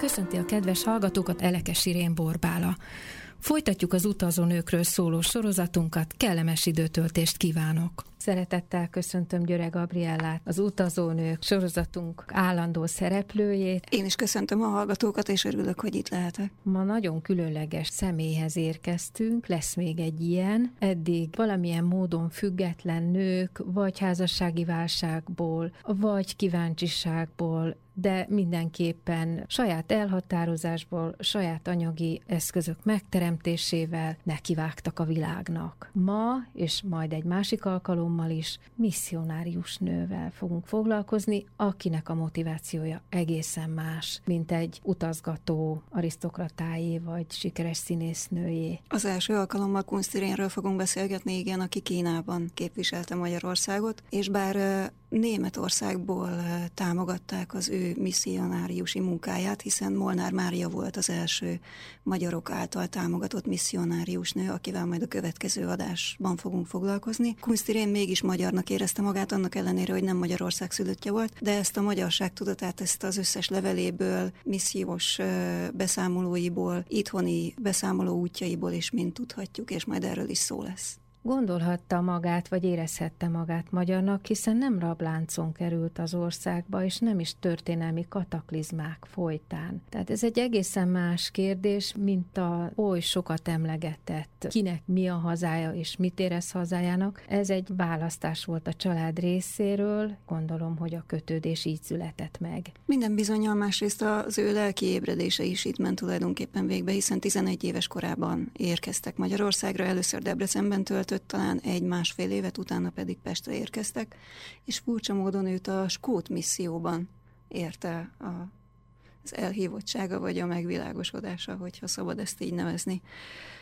Köszönti a kedves hallgatókat Elekes Irén Borbála. Folytatjuk az utazónőkről szóló sorozatunkat, kellemes időtöltést kívánok! Szeretettel köszöntöm Györe Gabriellát, az Utazónők sorozatunk állandó szereplőjét. Én is köszöntöm a hallgatókat, és örülök, hogy itt lehetek. Ma nagyon különleges személyhez érkeztünk, lesz még egy ilyen. Eddig valamilyen módon független nők, vagy házassági válságból, vagy kíváncsiságból de mindenképpen saját elhatározásból, saját anyagi eszközök megteremtésével nekivágtak a világnak. Ma, és majd egy másik alkalommal is, misszionárius nővel fogunk foglalkozni, akinek a motivációja egészen más, mint egy utazgató arisztokratájé vagy sikeres színésznőjé. Az első alkalommal Kunstirénről fogunk beszélgetni, igen, aki Kínában képviselte Magyarországot, és bár Németországból támogatták az ő misszionáriusi munkáját, hiszen Molnár Mária volt az első magyarok által támogatott misszionárius nő, akivel majd a következő adásban fogunk foglalkozni. Kunstirén mégis magyarnak érezte magát, annak ellenére, hogy nem Magyarország szülöttje volt, de ezt a magyarság tudatát, ezt az összes leveléből, missziós beszámolóiból, itthoni beszámoló útjaiból is mind tudhatjuk, és majd erről is szó lesz. Gondolhatta magát, vagy érezhette magát magyarnak, hiszen nem rabláncon került az országba, és nem is történelmi kataklizmák folytán. Tehát ez egy egészen más kérdés, mint a oly sokat emlegetett, kinek mi a hazája, és mit érez hazájának. Ez egy választás volt a család részéről, gondolom, hogy a kötődés így született meg. Minden bizonyal másrészt az ő lelki ébredése is itt ment tulajdonképpen végbe, hiszen 11 éves korában érkeztek Magyarországra, először Debrecenben tölt töltött talán egy-másfél évet, utána pedig Pestre érkeztek, és furcsa módon őt a Skót misszióban érte a, az elhívottsága, vagy a megvilágosodása, hogyha szabad ezt így nevezni.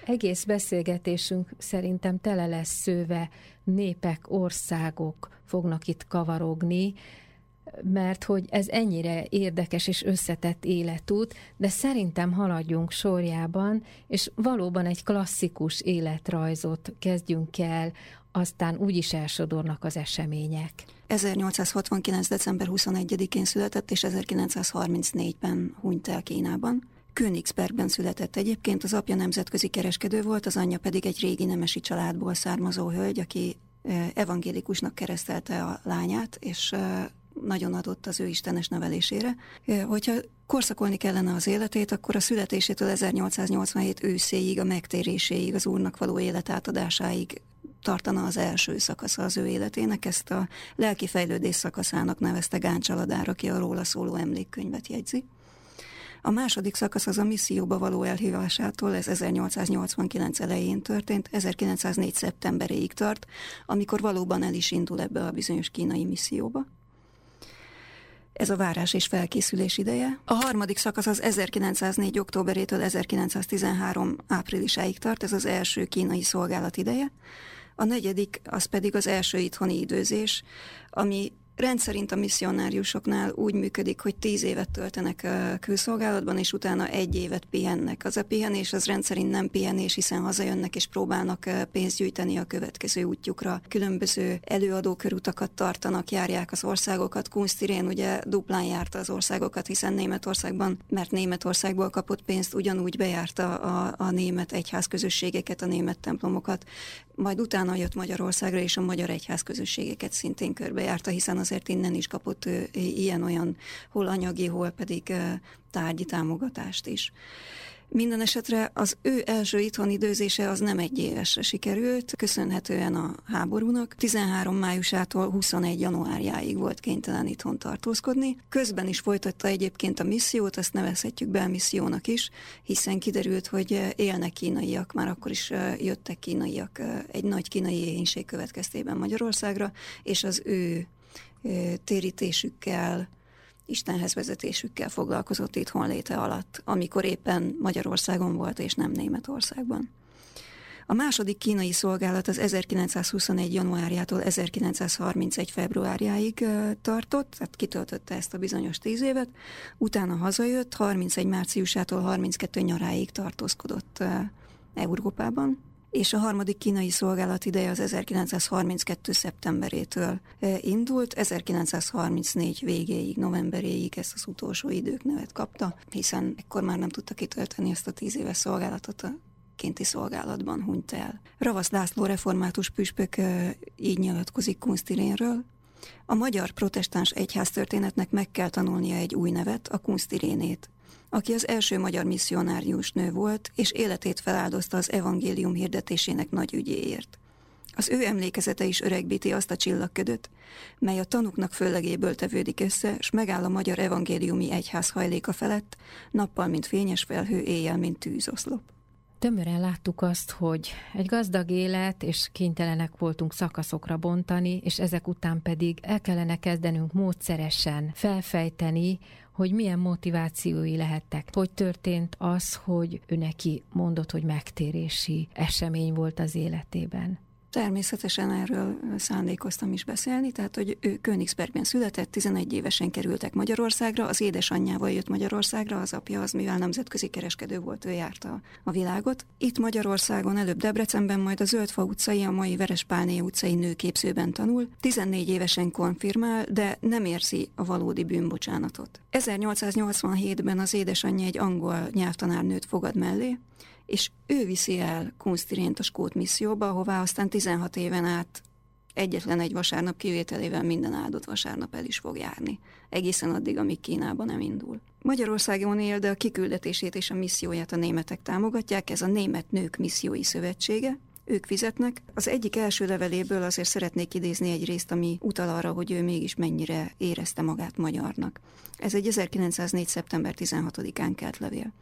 Egész beszélgetésünk szerintem tele lesz szőve, népek, országok fognak itt kavarogni, mert hogy ez ennyire érdekes és összetett életút, de szerintem haladjunk sorjában, és valóban egy klasszikus életrajzot kezdjünk el, aztán úgy is elsodornak az események. 1869. december 21-én született, és 1934-ben hunyt el Kínában. Königsbergben született egyébként, az apja nemzetközi kereskedő volt, az anyja pedig egy régi nemesi családból származó hölgy, aki evangélikusnak keresztelte a lányát, és nagyon adott az ő istenes nevelésére. Hogyha korszakolni kellene az életét, akkor a születésétől 1887 őszéig, a megtéréséig, az úrnak való életátadásáig tartana az első szakasza az ő életének. Ezt a lelki fejlődés szakaszának nevezte Gáncsaladár, aki a róla szóló emlékkönyvet jegyzi. A második szakasz az a misszióba való elhívásától, ez 1889 elején történt, 1904. szeptemberéig tart, amikor valóban el is indul ebbe a bizonyos kínai misszióba. Ez a várás és felkészülés ideje. A harmadik szakasz az 1904. októberétől 1913. áprilisáig tart, ez az első kínai szolgálat ideje. A negyedik az pedig az első itthoni időzés, ami rendszerint a misszionáriusoknál úgy működik, hogy tíz évet töltenek a külszolgálatban, és utána egy évet pihennek. Az a pihenés az rendszerint nem pihenés, hiszen hazajönnek és próbálnak pénzt gyűjteni a következő útjukra. Különböző előadókörutakat tartanak, járják az országokat. Kunstirén ugye duplán járta az országokat, hiszen Németországban, mert Németországból kapott pénzt, ugyanúgy bejárta a, a német egyházközösségeket, a német templomokat, majd utána jött Magyarországra, és a magyar egyházközösségeket szintén körbejárta, hiszen az azért innen is kapott ilyen-olyan hol anyagi, hol pedig tárgyi támogatást is. Minden esetre az ő első itthon időzése az nem egy évesre sikerült, köszönhetően a háborúnak. 13 májusától 21 januárjáig volt kénytelen itthon tartózkodni. Közben is folytatta egyébként a missziót, ezt nevezhetjük belmissziónak is, hiszen kiderült, hogy élnek kínaiak, már akkor is jöttek kínaiak egy nagy kínai éhénység következtében Magyarországra, és az ő térítésükkel Istenhez vezetésükkel foglalkozott itt honléte alatt, amikor éppen Magyarországon volt és nem Németországban. A második kínai szolgálat az 1921. januárjától 1931. februárjáig tartott, tehát kitöltötte ezt a bizonyos tíz évet, utána hazajött, 31. márciusától 32. nyaráig tartózkodott Európában, és a harmadik kínai szolgálat ideje az 1932. szeptemberétől indult, 1934 végéig, novemberéig ezt az utolsó időknevet kapta, hiszen ekkor már nem tudta kitölteni ezt a tíz éves szolgálatot a kinti szolgálatban hunyt el. Ravasz László református püspök így nyilatkozik Kunstirénről. A magyar protestáns egyháztörténetnek meg kell tanulnia egy új nevet, a Kunstirénét, aki az első magyar misszionárius nő volt, és életét feláldozta az evangélium hirdetésének nagy ügyéért. Az ő emlékezete is öregbíti azt a csillagködöt, mely a tanuknak föllegéből tevődik össze, s megáll a magyar evangéliumi egyház hajléka felett, nappal, mint fényes felhő, éjjel, mint tűzoszlop. Tömören láttuk azt, hogy egy gazdag élet, és kénytelenek voltunk szakaszokra bontani, és ezek után pedig el kellene kezdenünk módszeresen felfejteni, hogy milyen motivációi lehettek. Hogy történt az, hogy ő neki mondott, hogy megtérési esemény volt az életében. Természetesen erről szándékoztam is beszélni, tehát hogy ő Königsbergben született, 11 évesen kerültek Magyarországra, az édesanyjával jött Magyarországra, az apja az, mivel nemzetközi kereskedő volt, ő járta a világot. Itt Magyarországon, előbb Debrecenben, majd a Zöldfa utcai, a mai Verespálné utcai nőképzőben tanul, 14 évesen konfirmál, de nem érzi a valódi bűnbocsánatot. 1887-ben az édesanyja egy angol nyelvtanárnőt fogad mellé, és ő viszi el Kunstirént a Skót misszióba, ahová aztán 16 éven át egyetlen egy vasárnap kivételével minden áldott vasárnap el is fog járni. Egészen addig, amíg Kínában nem indul. Magyarországon él, de a kiküldetését és a misszióját a németek támogatják, ez a Német Nők Missziói Szövetsége, ők fizetnek. Az egyik első leveléből azért szeretnék idézni egy részt, ami utal arra, hogy ő mégis mennyire érezte magát magyarnak. Ez egy 1904. szeptember 16-án kelt levél.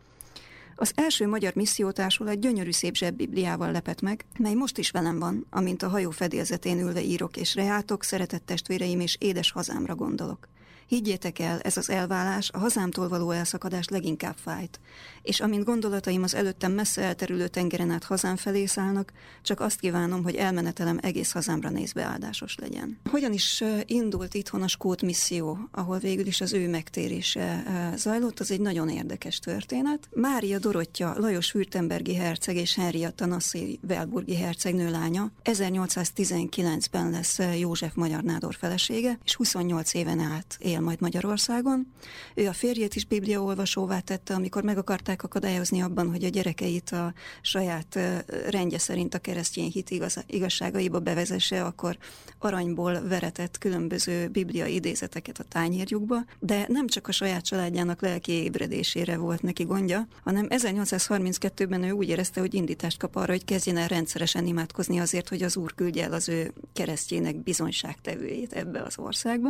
Az első magyar missziótársulat gyönyörű szép zsebbibliával lepett meg, mely most is velem van, amint a hajó fedélzetén ülve írok és reátok, szeretett testvéreim és édes hazámra gondolok. Higgyétek el, ez az elválás, a hazámtól való elszakadás leginkább fájt, és amint gondolataim az előttem messze elterülő tengeren át hazám felé szállnak, csak azt kívánom, hogy elmenetelem egész hazámra nézve áldásos legyen. Hogyan is indult itthon a Skót misszió, ahol végül is az ő megtérése zajlott, az egy nagyon érdekes történet. Mária Dorottya, Lajos Württembergi herceg és Henrietta Nasszi Velburgi hercegnő lánya 1819-ben lesz József Magyar Nádor felesége, és 28 éven át él majd Magyarországon. Ő a férjét is bibliaolvasóvá tette, amikor meg akarták akadályozni abban, hogy a gyerekeit a saját rendje szerint a keresztény hit igaz, igazságaiba bevezesse, akkor aranyból veretett különböző biblia idézeteket a tányérjukba, de nem csak a saját családjának lelki ébredésére volt neki gondja, hanem 1832-ben ő úgy érezte, hogy indítást kap arra, hogy kezdjen el rendszeresen imádkozni azért, hogy az Úr küldje el az ő keresztjének bizonyságtevőjét ebbe az országba.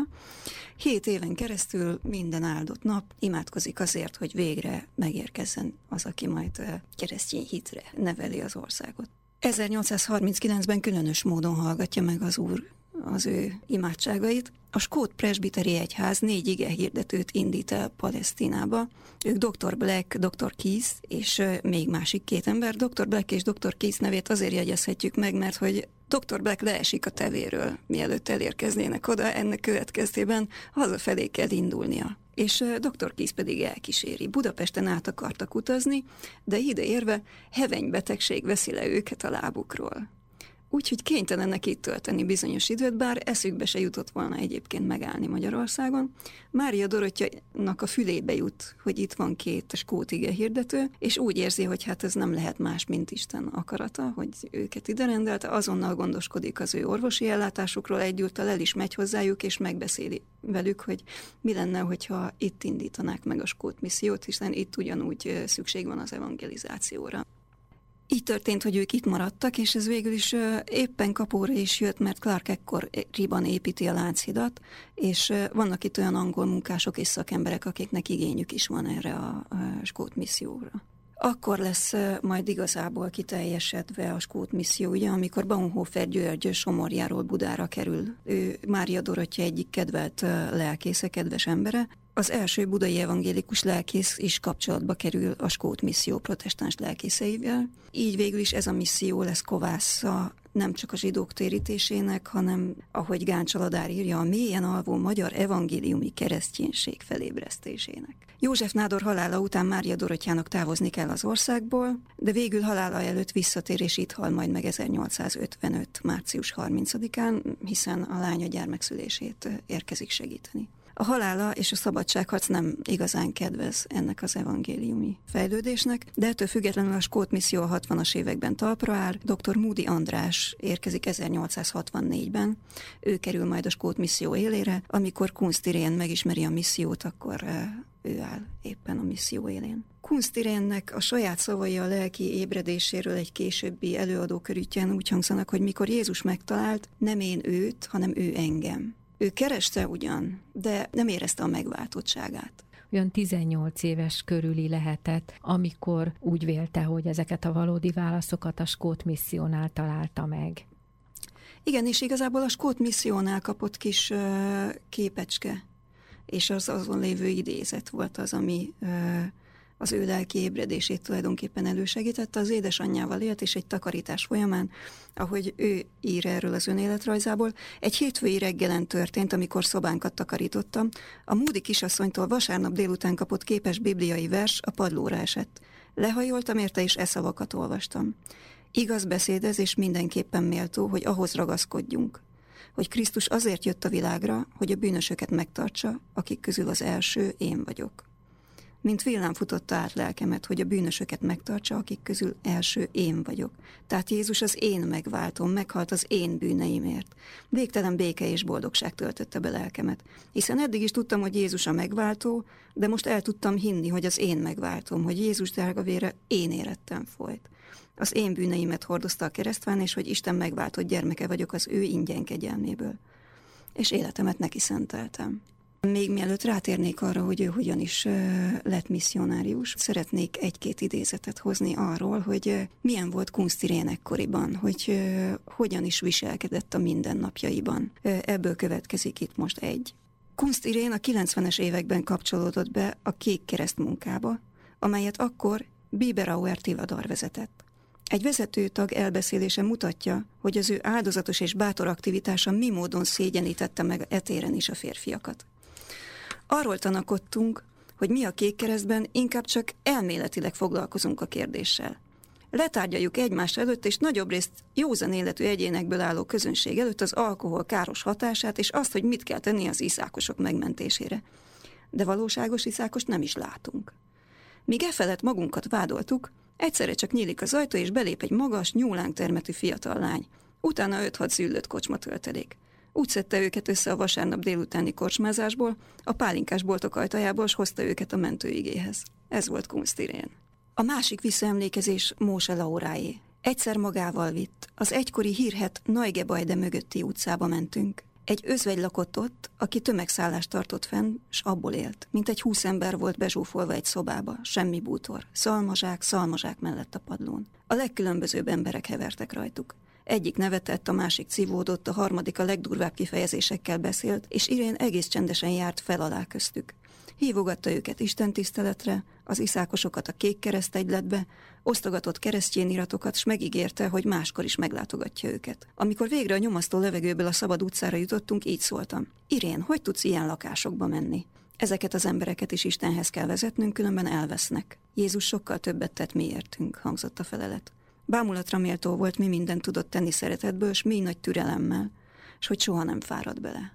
Hét éven keresztül minden áldott nap imádkozik azért, hogy végre megérkezzen az, aki majd keresztény hitre neveli az országot. 1839-ben különös módon hallgatja meg az úr az ő imádságait. A Skót Presbiteri Egyház négy ige hirdetőt indít el Palesztinába. Ők Dr. Black, Dr. Keith és még másik két ember. Dr. Black és Dr. Keith nevét azért jegyezhetjük meg, mert hogy Dr. Black leesik a tevéről, mielőtt elérkeznének oda, ennek következtében hazafelé kell indulnia. És dr. Kisz pedig elkíséri. Budapesten át akartak utazni, de ide érve hevenybetegség veszi le őket a lábukról úgyhogy kénytelenek itt tölteni bizonyos időt, bár eszükbe se jutott volna egyébként megállni Magyarországon. Mária Dorottyanak a fülébe jut, hogy itt van két skót ige hirdető, és úgy érzi, hogy hát ez nem lehet más, mint Isten akarata, hogy őket ide rendelte, azonnal gondoskodik az ő orvosi ellátásukról, egyúttal el is megy hozzájuk, és megbeszéli velük, hogy mi lenne, hogyha itt indítanák meg a skót missziót, hiszen itt ugyanúgy szükség van az evangelizációra. Így történt, hogy ők itt maradtak, és ez végül is éppen kapóra is jött, mert Clark ekkor riban építi a Lánchidat, és vannak itt olyan angol munkások és szakemberek, akiknek igényük is van erre a, skót misszióra. Akkor lesz majd igazából kiteljesedve a skót misszió, ugye, amikor Baumhofer György Somorjáról Budára kerül. Ő Mária Dorottya egyik kedvelt lelkésze, kedves embere, Az első budai evangélikus lelkész is kapcsolatba kerül a Skót misszió protestáns lelkészeivel. Így végül is ez a misszió lesz kovásza nem csak a zsidók térítésének, hanem, ahogy Gáncsaladár írja, a mélyen alvó magyar evangéliumi kereszténység felébresztésének. József Nádor halála után Mária Dorottyának távozni kell az országból, de végül halála előtt visszatér és itt hal majd meg 1855. március 30-án, hiszen a lánya gyermekszülését érkezik segíteni. A halála és a szabadságharc nem igazán kedvez ennek az evangéliumi fejlődésnek, de ettől függetlenül a Skót misszió a 60-as években talpra áll. Dr. Moody András érkezik 1864-ben. Ő kerül majd a Skót misszió élére. Amikor Kunstirén megismeri a missziót, akkor ő áll éppen a misszió élén. Kunstirénnek a saját szavai a lelki ébredéséről egy későbbi előadókörütjen úgy hangzanak, hogy mikor Jézus megtalált, nem én őt, hanem ő engem. Ő kereste ugyan, de nem érezte a megváltottságát olyan 18 éves körüli lehetett, amikor úgy vélte, hogy ezeket a valódi válaszokat a Skót missziónál találta meg. Igen, és igazából a Skót missziónál kapott kis uh, képecske, és az azon lévő idézet volt az, ami uh, az ő lelki ébredését tulajdonképpen elősegítette. Az édesanyjával élt, és egy takarítás folyamán, ahogy ő ír erről az önéletrajzából, egy hétfői reggelen történt, amikor szobánkat takarítottam. A Múdi kisasszonytól vasárnap délután kapott képes bibliai vers a padlóra esett. Lehajoltam érte, és e szavakat olvastam. Igaz beszédez, és mindenképpen méltó, hogy ahhoz ragaszkodjunk, hogy Krisztus azért jött a világra, hogy a bűnösöket megtartsa, akik közül az első én vagyok mint villám futotta át lelkemet, hogy a bűnösöket megtartsa, akik közül első én vagyok. Tehát Jézus az én megváltom, meghalt az én bűneimért. Végtelen béke és boldogság töltötte be lelkemet. Hiszen eddig is tudtam, hogy Jézus a megváltó, de most el tudtam hinni, hogy az én megváltom, hogy Jézus drága vére én érettem folyt. Az én bűneimet hordozta a keresztván, és hogy Isten megváltott gyermeke vagyok az ő ingyen kegyelméből. És életemet neki szenteltem. Még mielőtt rátérnék arra, hogy ő hogyan is lett misszionárius, szeretnék egy-két idézetet hozni arról, hogy milyen volt Kunstirén ekkoriban, hogy hogyan is viselkedett a mindennapjaiban. Ebből következik itt most egy. Kunstirén a 90-es években kapcsolódott be a Kék Kereszt munkába, amelyet akkor Biberauer Tivadar vezetett. Egy vezetőtag elbeszélése mutatja, hogy az ő áldozatos és bátor aktivitása mi módon szégyenítette meg etéren is a férfiakat. Arról tanakodtunk, hogy mi a kékkeresztben inkább csak elméletileg foglalkozunk a kérdéssel. Letárgyaljuk egymás előtt, és nagyobb részt józan életű egyénekből álló közönség előtt az alkohol káros hatását, és azt, hogy mit kell tenni az iszákosok megmentésére. De valóságos iszákos nem is látunk. Míg e felett magunkat vádoltuk, egyszerre csak nyílik az ajtó, és belép egy magas, nyúlánk termetű fiatal lány. Utána 5-6 züllött kocsma töltelék. Úgy szedte őket össze a vasárnap délutáni korsmázásból, a pálinkás boltok ajtajából, s hozta őket a mentőigéhez. Ez volt Kunstirén. A másik visszaemlékezés Móse Lauráé. Egyszer magával vitt. Az egykori hírhet Najgebajde mögötti utcába mentünk. Egy özvegy lakott ott, aki tömegszállást tartott fenn, s abból élt. Mint egy húsz ember volt bezsúfolva egy szobába, semmi bútor. Szalmazsák, szalmazsák mellett a padlón. A legkülönbözőbb emberek hevertek rajtuk. Egyik nevetett, a másik civódott, a harmadik a legdurvább kifejezésekkel beszélt, és Irén egész csendesen járt fel alá köztük. Hívogatta őket Isten tiszteletre, az iszákosokat a kék kereszt egyletbe, osztogatott keresztjén iratokat, s megígérte, hogy máskor is meglátogatja őket. Amikor végre a nyomasztó levegőből a szabad utcára jutottunk, így szóltam. Irén, hogy tudsz ilyen lakásokba menni? Ezeket az embereket is Istenhez kell vezetnünk, különben elvesznek. Jézus sokkal többet tett miértünk, hangzott a felelet. Bámulatra méltó volt, mi mindent tudott tenni szeretetből, és mi nagy türelemmel, és hogy soha nem fárad bele.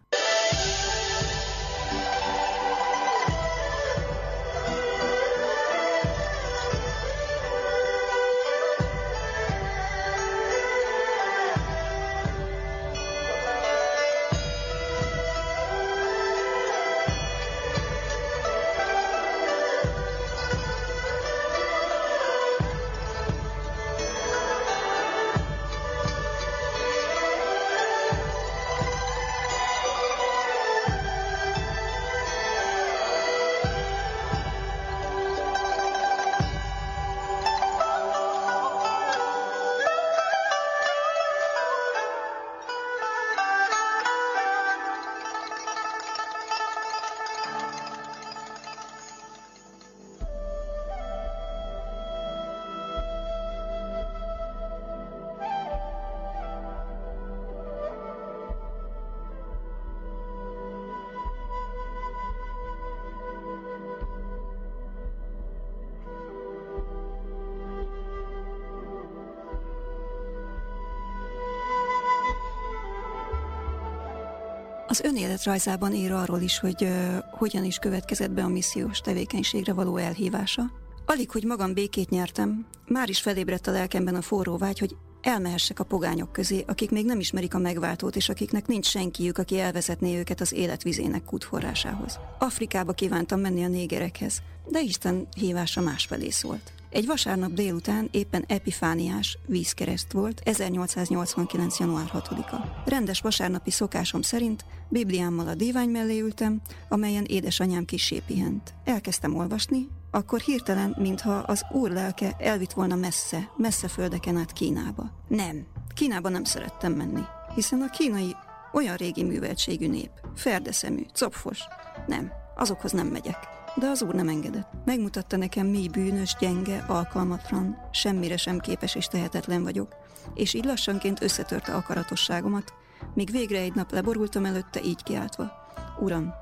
Az önéletrajzában ír arról is, hogy uh, hogyan is következett be a missziós tevékenységre való elhívása. Alig, hogy magam békét nyertem, már is felébredt a lelkemben a forró vágy, hogy elmehessek a pogányok közé, akik még nem ismerik a megváltót, és akiknek nincs senkiük, aki elvezetné őket az életvizének kútforrásához. Afrikába kívántam menni a négerekhez, de Isten hívása másfelé szólt. Egy vasárnap délután éppen epifániás vízkereszt volt, 1889. január 6-a. Rendes vasárnapi szokásom szerint Bibliámmal a dívány mellé ültem, amelyen édesanyám kisé pihent. Elkezdtem olvasni, akkor hirtelen, mintha az úr lelke elvitt volna messze, messze földeken át Kínába. Nem, Kínába nem szerettem menni, hiszen a kínai olyan régi műveltségű nép, ferdeszemű, copfos. Nem, azokhoz nem megyek. De az úr nem engedett. Megmutatta nekem, mi bűnös, gyenge, alkalmatlan, semmire sem képes és tehetetlen vagyok, és így lassanként összetörte akaratosságomat, míg végre egy nap leborultam előtte így kiáltva. Uram,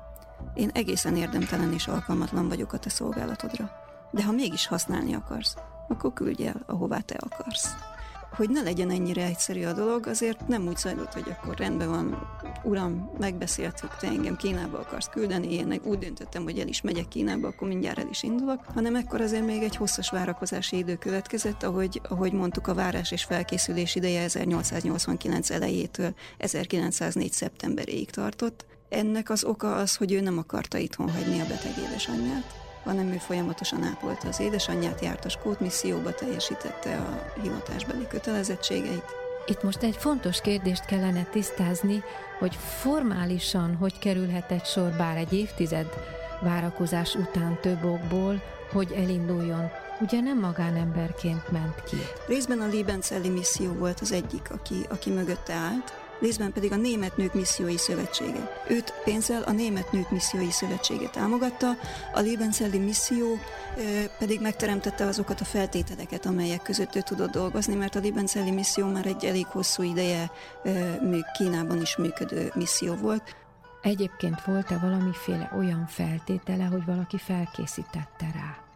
én egészen érdemtelen és alkalmatlan vagyok a te szolgálatodra, de ha mégis használni akarsz, akkor küldj el, ahová te akarsz hogy ne legyen ennyire egyszerű a dolog, azért nem úgy zajlott, hogy akkor rendben van, uram, megbeszéltük, te engem Kínába akarsz küldeni, én úgy döntöttem, hogy el is megyek Kínába, akkor mindjárt el is indulok, hanem ekkor azért még egy hosszas várakozási idő következett, ahogy, ahogy mondtuk, a várás és felkészülés ideje 1889 elejétől 1904 szeptemberéig tartott. Ennek az oka az, hogy ő nem akarta itthon hagyni a beteg édesanyját hanem ő folyamatosan ápolta az édesanyját, járt a skót misszióba, teljesítette a hivatásbeli kötelezettségeit. Itt most egy fontos kérdést kellene tisztázni, hogy formálisan hogy kerülhetett sor bár egy évtized várakozás után több okból, hogy elinduljon. Ugye nem magánemberként ment ki. Részben a Liebenzelli misszió volt az egyik, aki, aki mögötte állt, részben pedig a Német Nők Missziói Szövetsége. Őt pénzzel a Német Nők Missziói Szövetsége támogatta, a Liebenzelli misszió pedig megteremtette azokat a feltételeket, amelyek között ő tudott dolgozni, mert a Liebenzelli misszió már egy elég hosszú ideje Kínában is működő misszió volt. Egyébként volt-e valamiféle olyan feltétele, hogy valaki felkészítette rá?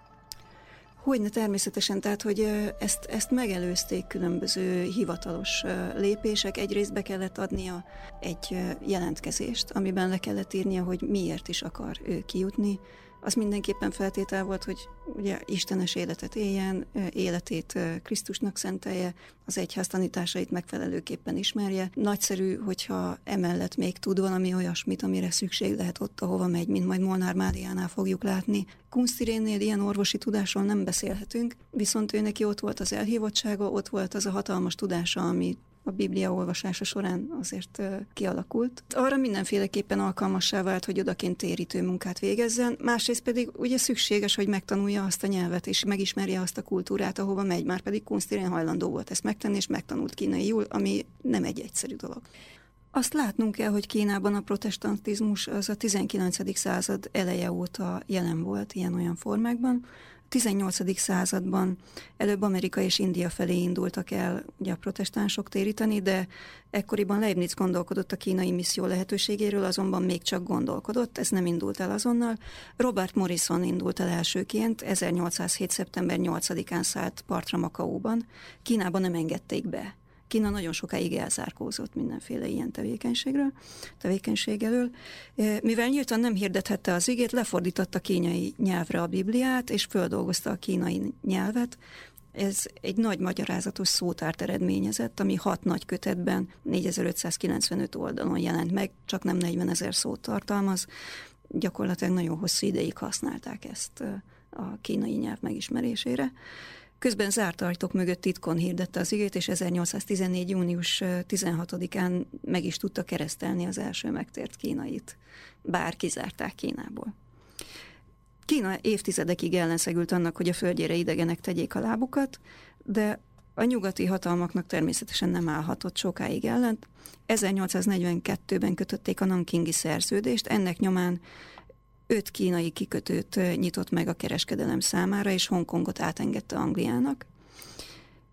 Hogyne természetesen, tehát hogy ezt, ezt megelőzték különböző hivatalos lépések. Egyrészt be kellett adnia egy jelentkezést, amiben le kellett írnia, hogy miért is akar ő kijutni, az mindenképpen feltétel volt, hogy ugye istenes életet éljen, életét Krisztusnak szentelje, az egyház tanításait megfelelőképpen ismerje. Nagyszerű, hogyha emellett még tud valami olyasmit, amire szükség lehet ott, ahova megy, mint majd Molnár Máriánál fogjuk látni. Kunsztirénnél ilyen orvosi tudásról nem beszélhetünk, viszont ő neki ott volt az elhívottsága, ott volt az a hatalmas tudása, ami a Biblia olvasása során azért kialakult. Arra mindenféleképpen alkalmassá vált, hogy odaként térítő munkát végezzen, másrészt pedig ugye szükséges, hogy megtanulja azt a nyelvet, és megismerje azt a kultúrát, ahova megy, már pedig Kunsztirén hajlandó volt ezt megtenni, és megtanult kínaiul, ami nem egy egyszerű dolog. Azt látnunk kell, hogy Kínában a protestantizmus az a 19. század eleje óta jelen volt ilyen-olyan formákban. 18. században előbb Amerika és India felé indultak el ugye a protestánsok téríteni, de ekkoriban Leibniz gondolkodott a kínai misszió lehetőségéről, azonban még csak gondolkodott, ez nem indult el azonnal. Robert Morrison indult el elsőként, 1807. szeptember 8-án szállt partra Makaóban. Kínában nem engedték be Kína nagyon sokáig elzárkózott mindenféle ilyen tevékenységről, tevékenység elől. Mivel nyíltan nem hirdethette az igét, lefordította kínai nyelvre a Bibliát, és földolgozta a kínai nyelvet, ez egy nagy magyarázatos szótárt eredményezett, ami hat nagy kötetben 4595 oldalon jelent meg, csak nem 40 ezer szót tartalmaz. Gyakorlatilag nagyon hosszú ideig használták ezt a kínai nyelv megismerésére. Közben zárt ajtók mögött titkon hirdette az igét, és 1814. június 16-án meg is tudta keresztelni az első megtért kínait, bár kizárták Kínából. Kína évtizedekig ellenszegült annak, hogy a földjére idegenek tegyék a lábukat, de a nyugati hatalmaknak természetesen nem állhatott sokáig ellent. 1842-ben kötötték a Nankingi szerződést, ennek nyomán öt kínai kikötőt nyitott meg a kereskedelem számára, és Hongkongot átengedte Angliának.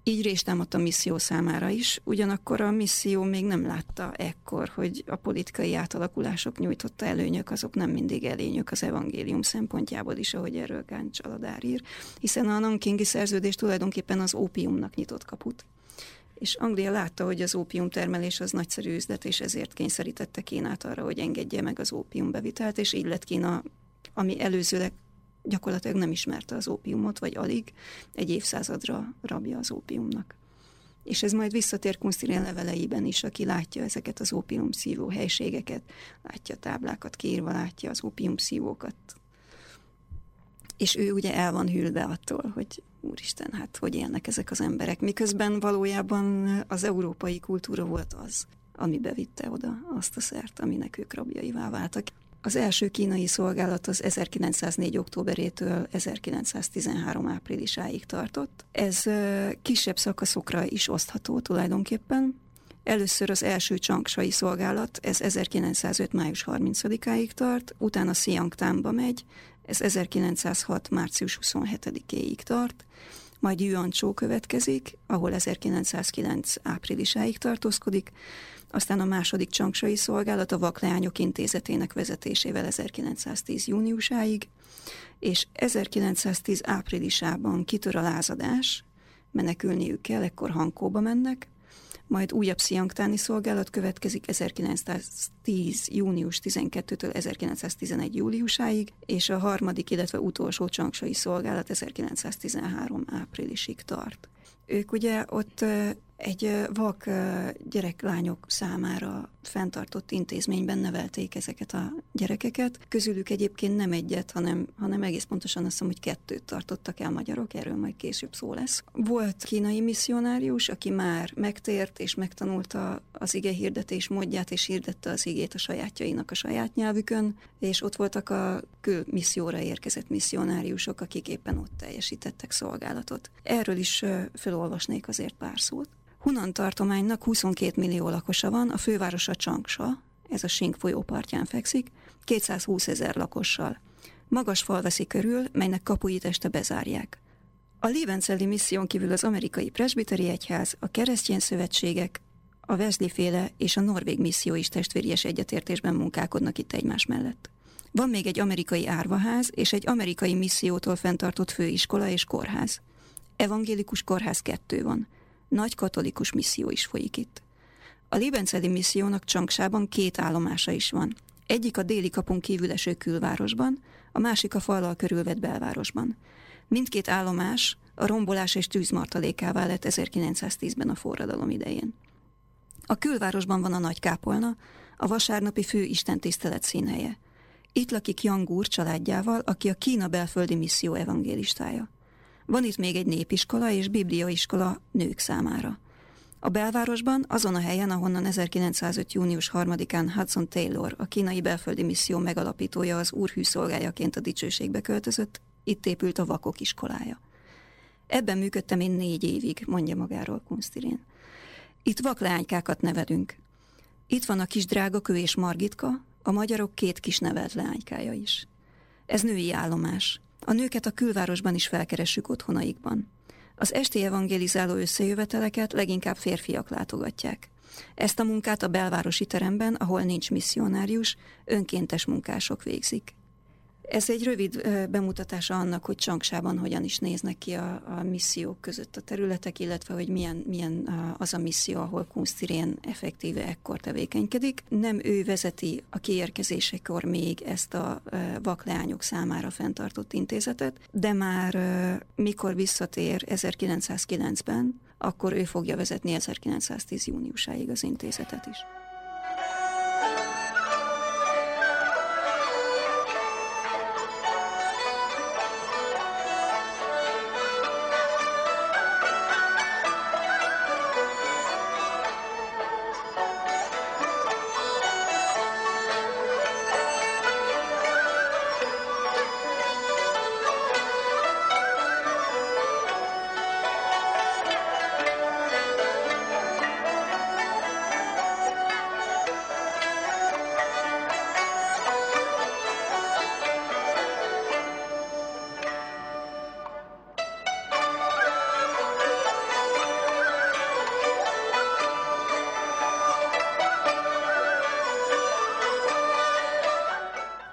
Így részt támadt a misszió számára is, ugyanakkor a misszió még nem látta ekkor, hogy a politikai átalakulások nyújtotta előnyök, azok nem mindig elényök az evangélium szempontjából is, ahogy erről Gáncs Aladár ír, hiszen a Nankingi szerződés tulajdonképpen az ópiumnak nyitott kaput és Anglia látta, hogy az ópium termelés az nagyszerű üzlet, és ezért kényszerítette Kínát arra, hogy engedje meg az ópium bevitelt, és így lett Kína, ami előzőleg gyakorlatilag nem ismerte az ópiumot, vagy alig, egy évszázadra rabja az ópiumnak. És ez majd visszatér Kunsztirén leveleiben is, aki látja ezeket az ópium szívó helységeket, látja táblákat kiírva, látja az ópium szívókat. És ő ugye el van hűlve attól, hogy úristen, hát hogy élnek ezek az emberek, miközben valójában az európai kultúra volt az, ami bevitte oda azt a szert, aminek ők rabjaivá váltak. Az első kínai szolgálat az 1904. októberétől 1913. áprilisáig tartott. Ez kisebb szakaszokra is osztható tulajdonképpen. Először az első csangsai szolgálat, ez 1905. május 30-áig tart, utána Siangtánba megy, ez 1906. március 27-éig tart, majd Yuanchó következik, ahol 1909. áprilisáig tartózkodik, aztán a második csangsai szolgálat a Vakleányok Intézetének vezetésével 1910. júniusáig, és 1910 áprilisában kitör a lázadás, menekülniük kell, ekkor Hankóba mennek, majd újabb sziangtáni szolgálat következik 1910. június 12-től 1911. júliusáig, és a harmadik, illetve utolsó csangsai szolgálat 1913. áprilisig tart. Ők ugye ott egy vak gyereklányok számára fenntartott intézményben nevelték ezeket a gyerekeket. Közülük egyébként nem egyet, hanem, hanem egész pontosan azt hiszem, hogy kettőt tartottak el magyarok, erről majd később szó lesz. Volt kínai misszionárius, aki már megtért és megtanulta az ige hirdetés módját, és hirdette az igét a sajátjainak a saját nyelvükön, és ott voltak a külmisszióra érkezett misszionáriusok, akik éppen ott teljesítettek szolgálatot. Erről is felolvasnék azért pár szót. Hunan tartománynak 22 millió lakosa van, a fővárosa Csangsa, ez a Sink folyó partján fekszik, 220 ezer lakossal. Magas fal veszi körül, melynek kapuit este bezárják. A Lévencelli misszión kívül az amerikai presbiteri egyház, a keresztény szövetségek, a Wesley féle és a norvég misszió is testvéries egyetértésben munkálkodnak itt egymás mellett. Van még egy amerikai árvaház és egy amerikai missziótól fenntartott főiskola és kórház. Evangélikus kórház kettő van – nagy katolikus misszió is folyik itt. A Lébenceli missziónak Csanksában két állomása is van. Egyik a déli kapun kívül eső külvárosban, a másik a fallal körülvett belvárosban. Mindkét állomás a rombolás és tűzmartalékává lett 1910-ben a forradalom idején. A külvárosban van a nagy kápolna, a vasárnapi fő istentisztelet színhelye. Itt lakik Jangúr családjával, aki a Kína belföldi misszió evangélistája. Van itt még egy népiskola és bibliaiskola nők számára. A belvárosban, azon a helyen, ahonnan 1905. június 3-án Hudson Taylor, a kínai belföldi misszió megalapítója az úrhű szolgájaként a dicsőségbe költözött, itt épült a vakok iskolája. Ebben működtem én négy évig, mondja magáról Kunstirén. Itt vakleánykákat nevelünk. Itt van a kis drágakő és Margitka, a magyarok két kis nevelt leánykája is. Ez női állomás. A nőket a külvárosban is felkeressük otthonaikban. Az esti evangelizáló összejöveteleket leginkább férfiak látogatják. Ezt a munkát a belvárosi teremben, ahol nincs misszionárius, önkéntes munkások végzik. Ez egy rövid bemutatása annak, hogy Csanksában hogyan is néznek ki a, a missziók között a területek, illetve hogy milyen, milyen az a misszió, ahol Kunstirén effektíve ekkor tevékenykedik. Nem ő vezeti a kiérkezésekor még ezt a vakleányok számára fenntartott intézetet, de már mikor visszatér 1909-ben, akkor ő fogja vezetni 1910 júniusáig az intézetet is.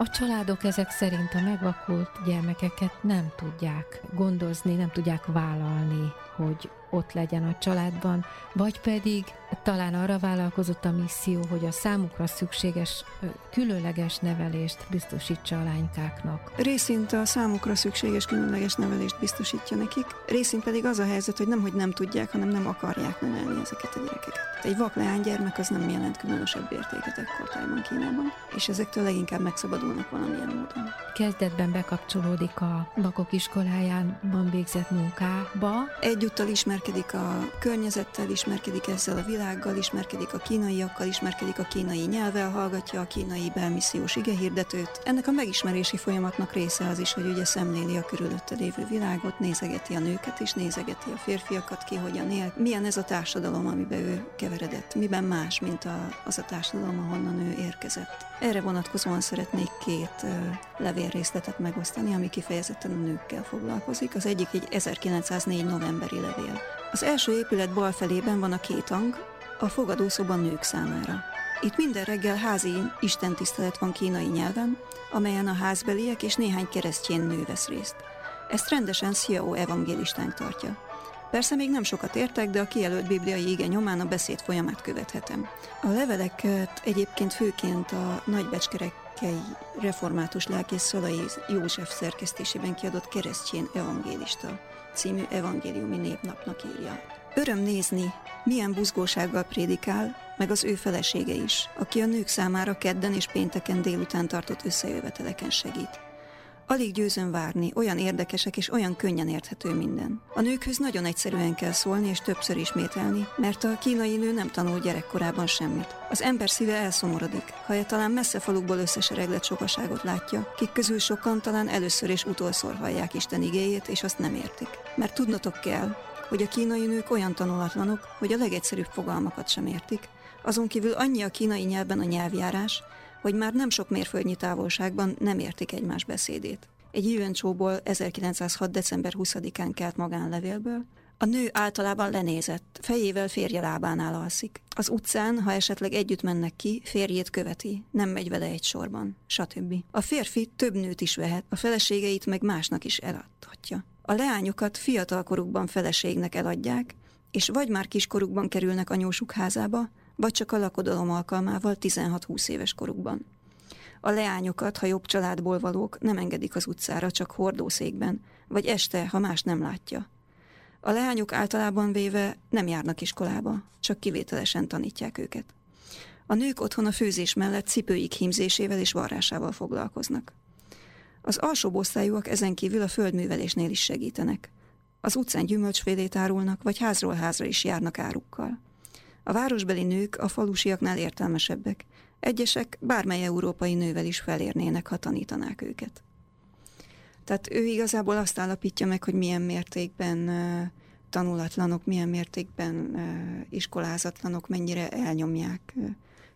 Családok ezek szerint a megvakult gyermekeket nem tudják gondozni, nem tudják vállalni. Hogy ott legyen a családban, vagy pedig talán arra vállalkozott a misszió, hogy a számukra szükséges, különleges nevelést biztosítsa a lánykáknak. Részint a számukra szükséges különleges nevelést biztosítja nekik, részint pedig az a helyzet, hogy nem, hogy nem tudják, hanem nem akarják nevelni ezeket a gyerekeket. Egy vak leánygyermek az nem jelent különösebb értéket ekkortájban Kínában, és ezektől leginkább megszabadulnak valamilyen módon. Kezdetben bekapcsolódik a vakok iskolájában végzett munkába. Egyúttal ismerkedik a környezettel, ismerkedik ezzel a világgal, ismerkedik a kínaiakkal, ismerkedik a kínai nyelvvel, hallgatja a kínai belmissziós igehirdetőt. Ennek a megismerési folyamatnak része az is, hogy ugye szemléli a körülötte lévő világot, nézegeti a nőket és nézegeti a férfiakat, ki hogyan él. Milyen ez a társadalom, amiben ő keveredett, miben más, mint a, az a társadalom, ahonnan ő érkezett. Erre vonatkozóan szeretnék két uh, levélrészletet megosztani, ami kifejezetten a nőkkel foglalkozik. Az egyik egy 1904 novemberi levél. Az első épület bal felében van a két hang, a fogadószoba nők számára. Itt minden reggel házi istentisztelet van kínai nyelven, amelyen a házbeliek és néhány keresztjén nő vesz részt. Ezt rendesen Sziao evangélistánk tartja. Persze még nem sokat értek, de a kijelölt bibliai ige nyomán a beszéd folyamát követhetem. A leveleket egyébként főként a nagybecskerekei református lelkész Szalai József szerkesztésében kiadott keresztjén evangélista című evangéliumi népnapnak írja. Öröm nézni, milyen buzgósággal prédikál, meg az ő felesége is, aki a nők számára kedden és pénteken délután tartott összejöveteleken segít. Alig győzöm várni, olyan érdekesek és olyan könnyen érthető minden. A nőkhöz nagyon egyszerűen kell szólni és többször ismételni, mert a kínai nő nem tanul gyerekkorában semmit. Az ember szíve elszomorodik, ha e talán messze falukból összesereglett sokaságot látja, kik közül sokan talán először és utolszor hallják Isten igéjét, és azt nem értik. Mert tudnotok kell, hogy a kínai nők olyan tanulatlanok, hogy a legegyszerűbb fogalmakat sem értik, azon kívül annyi a kínai nyelven a nyelvjárás, hogy már nem sok mérföldnyi távolságban nem értik egymás beszédét. Egy Jüvencsóból 1906. december 20-án kelt magánlevélből, a nő általában lenézett, fejével férje lábánál alszik. Az utcán, ha esetleg együtt mennek ki, férjét követi, nem megy vele egy sorban, stb. A férfi több nőt is vehet, a feleségeit meg másnak is eladhatja. A leányokat fiatalkorukban feleségnek eladják, és vagy már kiskorukban kerülnek anyósuk házába, vagy csak a lakodalom alkalmával 16-20 éves korukban. A leányokat, ha jobb családból valók, nem engedik az utcára, csak hordószékben, vagy este, ha más nem látja. A leányok általában véve nem járnak iskolába, csak kivételesen tanítják őket. A nők otthon a főzés mellett cipőik hímzésével és varrásával foglalkoznak. Az alsóbb osztályúak ezen kívül a földművelésnél is segítenek. Az utcán gyümölcsfélét árulnak, vagy házról házra is járnak árukkal. A városbeli nők a falusiaknál értelmesebbek. Egyesek bármely európai nővel is felérnének, ha tanítanák őket. Tehát ő igazából azt állapítja meg, hogy milyen mértékben tanulatlanok, milyen mértékben iskolázatlanok, mennyire elnyomják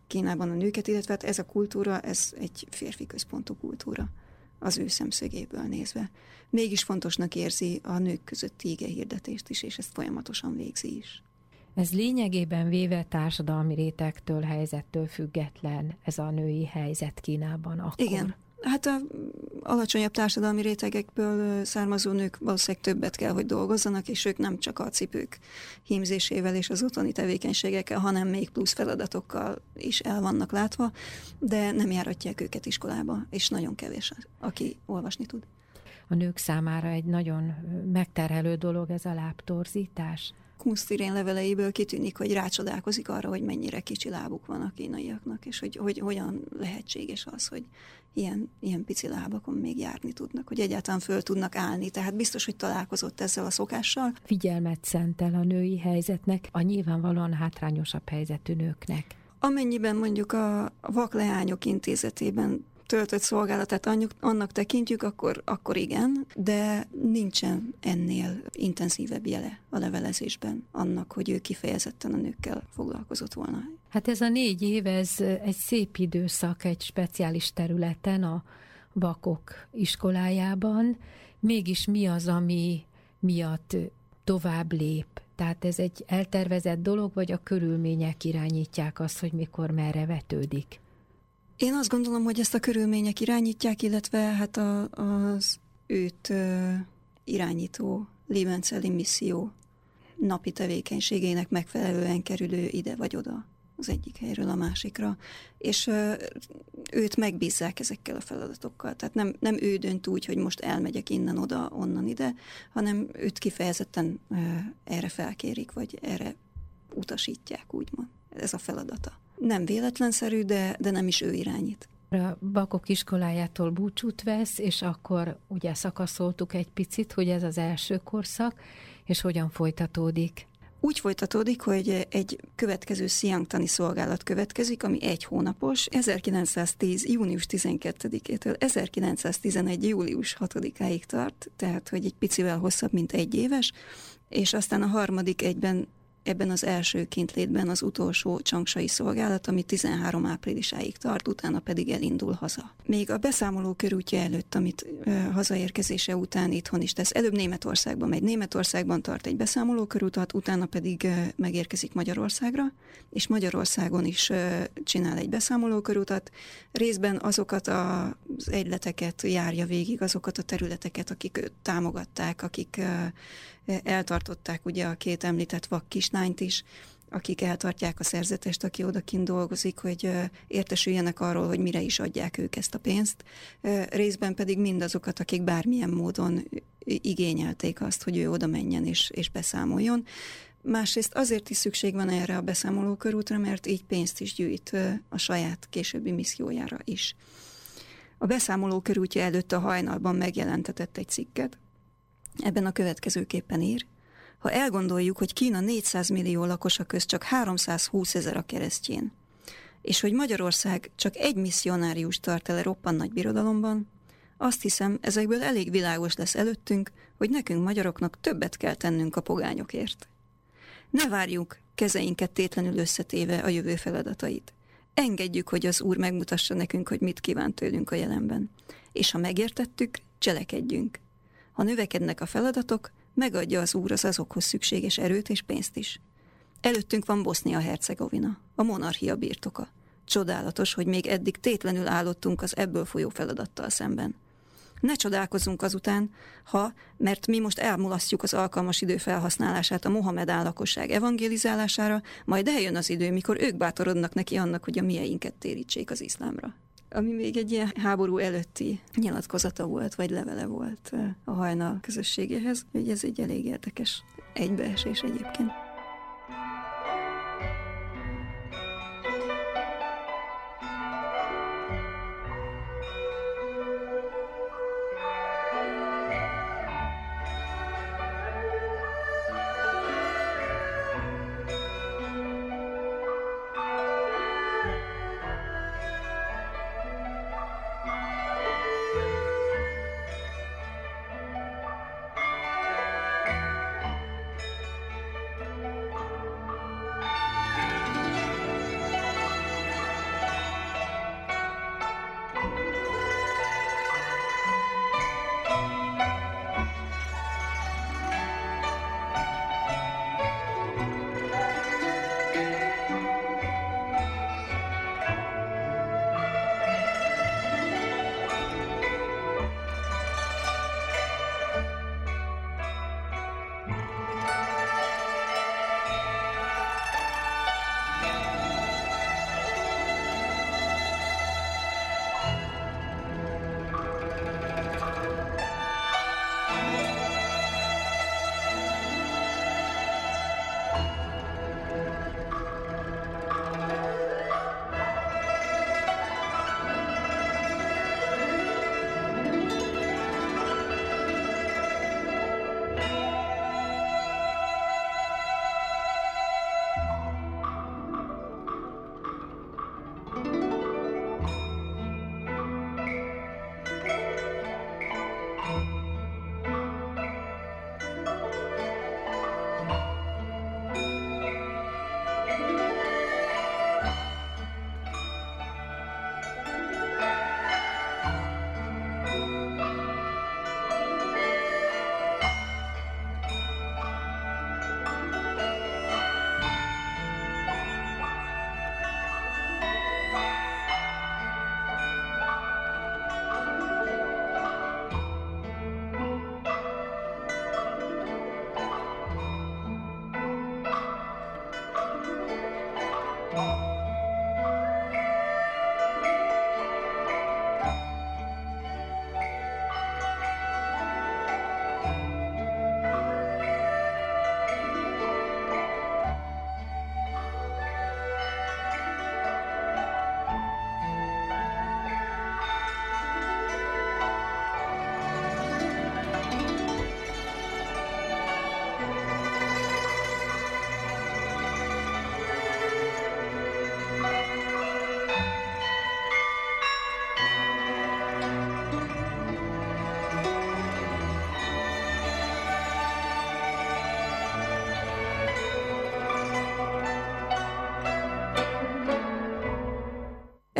Kínában a nőket, illetve hát ez a kultúra, ez egy férfi központú kultúra az ő szemszögéből nézve. Mégis fontosnak érzi a nők közötti ige hirdetést is, és ezt folyamatosan végzi is. Ez lényegében véve társadalmi rétegtől, helyzettől független ez a női helyzet Kínában akkor. Igen. Hát a alacsonyabb társadalmi rétegekből származó nők valószínűleg többet kell, hogy dolgozzanak, és ők nem csak a cipők hímzésével és az otthoni tevékenységekkel, hanem még plusz feladatokkal is el vannak látva, de nem járatják őket iskolába, és nagyon kevés, aki olvasni tud. A nők számára egy nagyon megterhelő dolog ez a lábtorzítás. Kunsztirén leveleiből kitűnik, hogy rácsodálkozik arra, hogy mennyire kicsi lábuk van a kínaiaknak, és hogy, hogy hogyan lehetséges az, hogy ilyen, ilyen pici lábakon még járni tudnak, hogy egyáltalán föl tudnak állni. Tehát biztos, hogy találkozott ezzel a szokással. Figyelmet szentel a női helyzetnek, a nyilvánvalóan hátrányosabb helyzetű nőknek. Amennyiben mondjuk a vakleányok intézetében töltött szolgálatát annak tekintjük, akkor, akkor igen, de nincsen ennél intenzívebb jele a levelezésben annak, hogy ő kifejezetten a nőkkel foglalkozott volna. Hát ez a négy év, ez egy szép időszak egy speciális területen, a vakok iskolájában. Mégis mi az, ami miatt tovább lép? Tehát ez egy eltervezett dolog, vagy a körülmények irányítják azt, hogy mikor merre vetődik? Én azt gondolom, hogy ezt a körülmények irányítják, illetve hát a, az őt uh, irányító Liebenzelli misszió napi tevékenységének megfelelően kerülő ide vagy oda az egyik helyről a másikra, és őt megbízzák ezekkel a feladatokkal. Tehát nem, nem ő dönt úgy, hogy most elmegyek innen oda, onnan ide, hanem őt kifejezetten erre felkérik, vagy erre utasítják, úgymond. Ez a feladata. Nem véletlenszerű, de, de nem is ő irányít. A Bakok iskolájától búcsút vesz, és akkor ugye szakaszoltuk egy picit, hogy ez az első korszak, és hogyan folytatódik úgy folytatódik, hogy egy következő sziangtani szolgálat következik, ami egy hónapos, 1910. június 12-től 1911. július 6-áig tart, tehát hogy egy picivel hosszabb, mint egy éves, és aztán a harmadik egyben ebben az első kintlétben az utolsó csangsai szolgálat, ami 13 áprilisáig tart, utána pedig elindul haza. Még a beszámoló körútja előtt, amit ö, hazaérkezése után itthon is tesz, előbb Németországban megy. Németországban tart egy beszámoló körútat, utána pedig ö, megérkezik Magyarországra, és Magyarországon is ö, csinál egy beszámoló körútat. Részben azokat az egyleteket járja végig, azokat a területeket, akik támogatták, akik ö, eltartották ugye a két említett vak kislányt is, akik eltartják a szerzetest, aki odakint dolgozik, hogy értesüljenek arról, hogy mire is adják ők ezt a pénzt. Részben pedig mindazokat, akik bármilyen módon igényelték azt, hogy ő oda menjen és, és beszámoljon. Másrészt azért is szükség van erre a beszámoló körútra, mert így pénzt is gyűjt a saját későbbi missziójára is. A beszámoló körútja előtt a hajnalban megjelentetett egy cikket, Ebben a következőképpen ír, ha elgondoljuk, hogy Kína 400 millió lakosa köz csak 320 ezer a keresztjén, és hogy Magyarország csak egy misszionárius tart el roppan nagy birodalomban, azt hiszem, ezekből elég világos lesz előttünk, hogy nekünk magyaroknak többet kell tennünk a pogányokért. Ne várjuk kezeinket tétlenül összetéve a jövő feladatait. Engedjük, hogy az Úr megmutassa nekünk, hogy mit kíván tőlünk a jelenben. És ha megértettük, cselekedjünk. Ha növekednek a feladatok, megadja az Úr az azokhoz szükséges erőt és pénzt is. Előttünk van Bosznia-Hercegovina, a monarchia birtoka. Csodálatos, hogy még eddig tétlenül állottunk az ebből folyó feladattal szemben. Ne csodálkozzunk azután, ha, mert mi most elmulasztjuk az alkalmas idő felhasználását a Mohamedán lakosság evangelizálására, majd eljön az idő, mikor ők bátorodnak neki annak, hogy a mieinket térítsék az iszlámra ami még egy ilyen háború előtti nyilatkozata volt, vagy levele volt a hajnal közösségéhez, hogy ez egy elég érdekes egybeesés egyébként.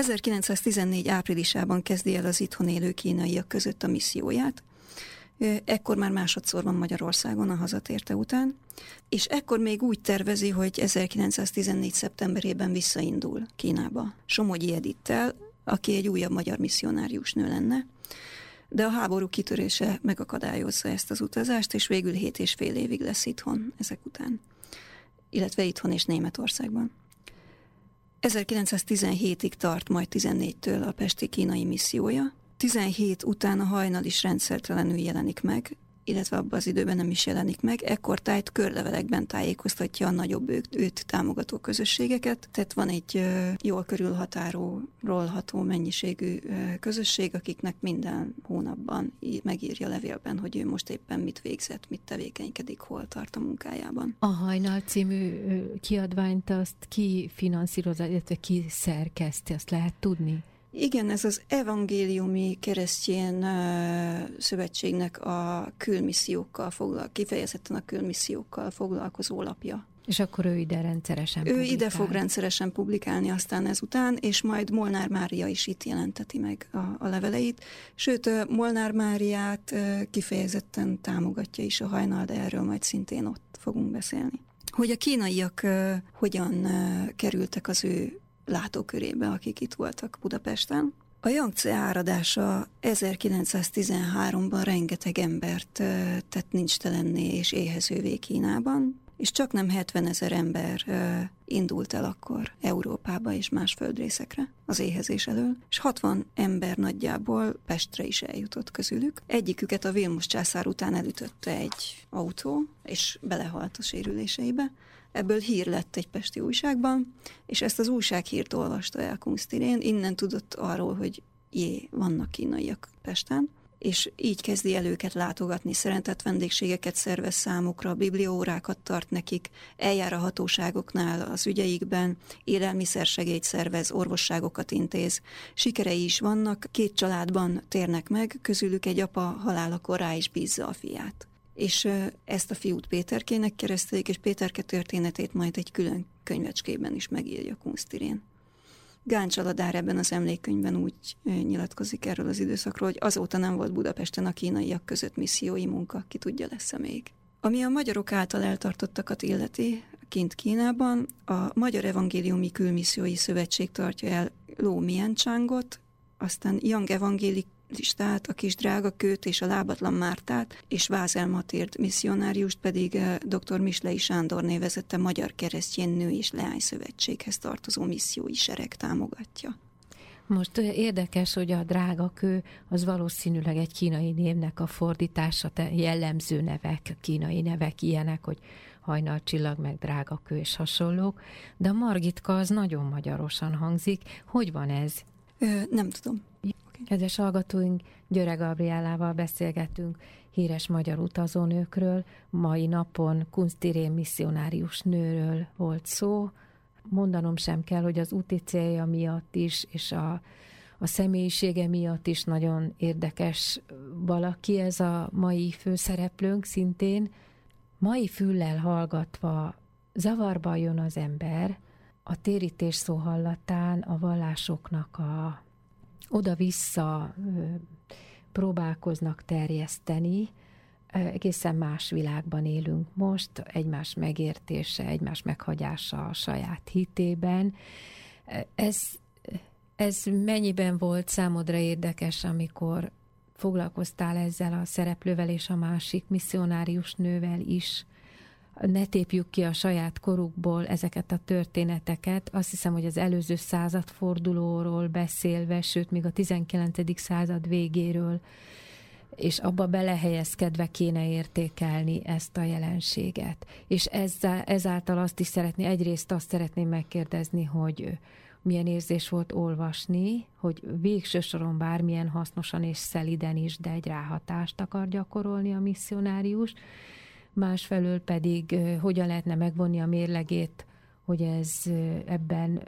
1914 áprilisában kezdi el az itthon élő kínaiak között a misszióját, Ekkor már másodszor van Magyarországon a hazatérte után, és ekkor még úgy tervezi, hogy 1914. szeptemberében visszaindul Kínába. Somogyi Edittel, aki egy újabb magyar misszionárius nő lenne, de a háború kitörése megakadályozza ezt az utazást, és végül hét és fél évig lesz itthon ezek után, illetve itthon és Németországban. 1917-ig tart majd 14-től a pesti kínai missziója, 17 után a hajnal is rendszertelenül jelenik meg, illetve abban az időben nem is jelenik meg, ekkor tájt körlevelekben tájékoztatja a nagyobb őt, őt támogató közösségeket, tehát van egy jól körülhatárolható mennyiségű közösség, akiknek minden hónapban megírja levélben, hogy ő most éppen mit végzett, mit tevékenykedik, hol tart a munkájában. A Hajnal című kiadványt azt ki finanszírozza, illetve ki szerkeszti, azt lehet tudni? Igen, ez az evangéliumi keresztjén szövetségnek a külmissziókkal foglal, kifejezetten a külmissziókkal foglalkozó lapja. És akkor ő ide rendszeresen Ő publikál. ide fog rendszeresen publikálni aztán ezután, és majd Molnár Mária is itt jelenteti meg a, a leveleit. Sőt, Molnár Máriát kifejezetten támogatja is a hajnal, de erről majd szintén ott fogunk beszélni. Hogy a kínaiak hogyan kerültek az ő látókörébe, akik itt voltak Budapesten. A Yangtze áradása 1913-ban rengeteg embert tett nincs telenné és éhezővé Kínában, és csak nem 70 ezer ember indult el akkor Európába és más földrészekre az éhezés elől, és 60 ember nagyjából Pestre is eljutott közülük. Egyiküket a Vilmos császár után elütötte egy autó, és belehalt a sérüléseibe. Ebből hír lett egy pesti újságban, és ezt az újsághírt olvasta el Kunstirén, innen tudott arról, hogy jé, vannak kínaiak Pesten, és így kezdi el őket látogatni, szeretett vendégségeket szervez számukra, biblióórákat tart nekik, eljár a hatóságoknál az ügyeikben, élelmiszersegélyt szervez, orvosságokat intéz. Sikerei is vannak, két családban térnek meg, közülük egy apa halálakor rá is bízza a fiát és ezt a fiút Péterkének keresztelik, és Péterke történetét majd egy külön könyvecskében is megírja Kunstirén. Gáncs Aladár ebben az emlékkönyvben úgy nyilatkozik erről az időszakról, hogy azóta nem volt Budapesten a kínaiak között missziói munka, ki tudja lesz-e még. Ami a magyarok által eltartottakat illeti, kint Kínában, a Magyar Evangéliumi Külmissziói Szövetség tartja el Ló Miencsángot, aztán Young Evangélik listát, a kis drága kőt és a lábatlan Mártát, és Vázel Matért misszionáriust pedig eh, dr. Mislei Sándor névezette Magyar Keresztjén Nő és Leány Szövetséghez tartozó missziói sereg támogatja. Most eh, érdekes, hogy a drága kő az valószínűleg egy kínai névnek a fordítása, jellemző nevek, kínai nevek ilyenek, hogy hajnalcsillag, meg drága kő és hasonlók, de a Margitka az nagyon magyarosan hangzik. Hogy van ez? Ö, nem tudom. Kedves hallgatóink, Györe Gabriálával beszélgetünk híres magyar utazónőkről. Mai napon Kunstirén misszionárius nőről volt szó. Mondanom sem kell, hogy az úti célja miatt is, és a, a személyisége miatt is nagyon érdekes valaki ez a mai főszereplőnk szintén. Mai füllel hallgatva zavarba jön az ember, a térítés szó hallatán a vallásoknak a oda-vissza próbálkoznak terjeszteni, egészen más világban élünk most, egymás megértése, egymás meghagyása a saját hitében. Ez, ez mennyiben volt számodra érdekes, amikor foglalkoztál ezzel a szereplővel és a másik misszionárius nővel is, ne tépjük ki a saját korukból ezeket a történeteket. Azt hiszem, hogy az előző századfordulóról beszélve, sőt, még a 19. század végéről, és abba belehelyezkedve kéne értékelni ezt a jelenséget. És ezzel, ezáltal azt is szeretné, egyrészt azt szeretném megkérdezni, hogy milyen érzés volt olvasni, hogy végső soron bármilyen hasznosan és szeliden is, de egy ráhatást akar gyakorolni a misszionárius, másfelől pedig hogyan lehetne megvonni a mérlegét, hogy ez ebben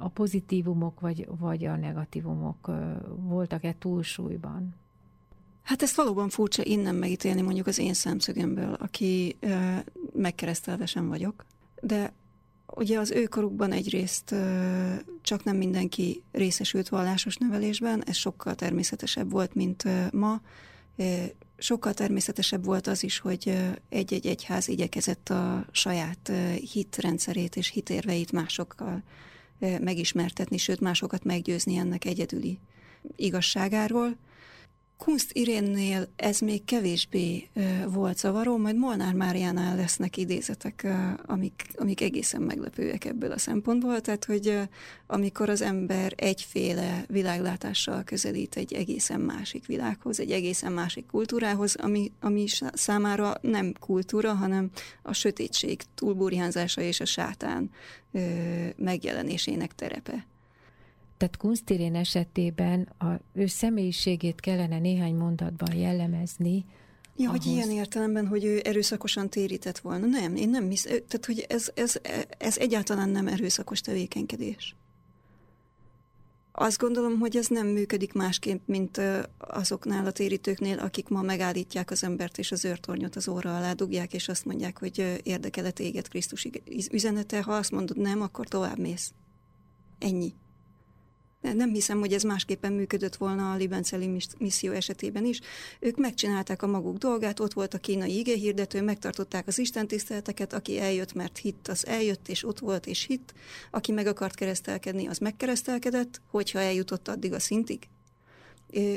a pozitívumok vagy, vagy a negatívumok voltak-e túlsúlyban? Hát ezt valóban furcsa innen megítélni mondjuk az én szemszögemből, aki megkeresztelve sem vagyok, de Ugye az őkorukban egyrészt csak nem mindenki részesült vallásos nevelésben, ez sokkal természetesebb volt, mint ma. Sokkal természetesebb volt az is, hogy egy-egy egyház igyekezett a saját hitrendszerét és hitérveit másokkal megismertetni, sőt másokat meggyőzni ennek egyedüli igazságáról. Kunst Irénnél ez még kevésbé volt zavaró, majd Molnár Máriánál lesznek idézetek, amik, amik egészen meglepőek ebből a szempontból, tehát hogy amikor az ember egyféle világlátással közelít egy egészen másik világhoz, egy egészen másik kultúrához, ami, ami számára nem kultúra, hanem a sötétség túlburjánzása és a sátán megjelenésének terepe. Tehát Kunstirén esetében a ő személyiségét kellene néhány mondatban jellemezni. Ja, ahhoz... hogy ilyen értelemben, hogy ő erőszakosan térített volna. Nem, én nem hisz, tehát hogy ez, ez, ez egyáltalán nem erőszakos tevékenykedés. Azt gondolom, hogy ez nem működik másképp, mint azoknál a térítőknél, akik ma megállítják az embert és az őrtornyot az óra alá dugják, és azt mondják, hogy érdekele téged Krisztus üzenete, ha azt mondod nem, akkor tovább mész. Ennyi. Nem hiszem, hogy ez másképpen működött volna a Libenceli misszió esetében is. Ők megcsinálták a maguk dolgát, ott volt a kínai hirdető, megtartották az istentiszteleteket, aki eljött, mert hitt, az eljött, és ott volt, és hitt. Aki meg akart keresztelkedni, az megkeresztelkedett, hogyha eljutott addig a szintig.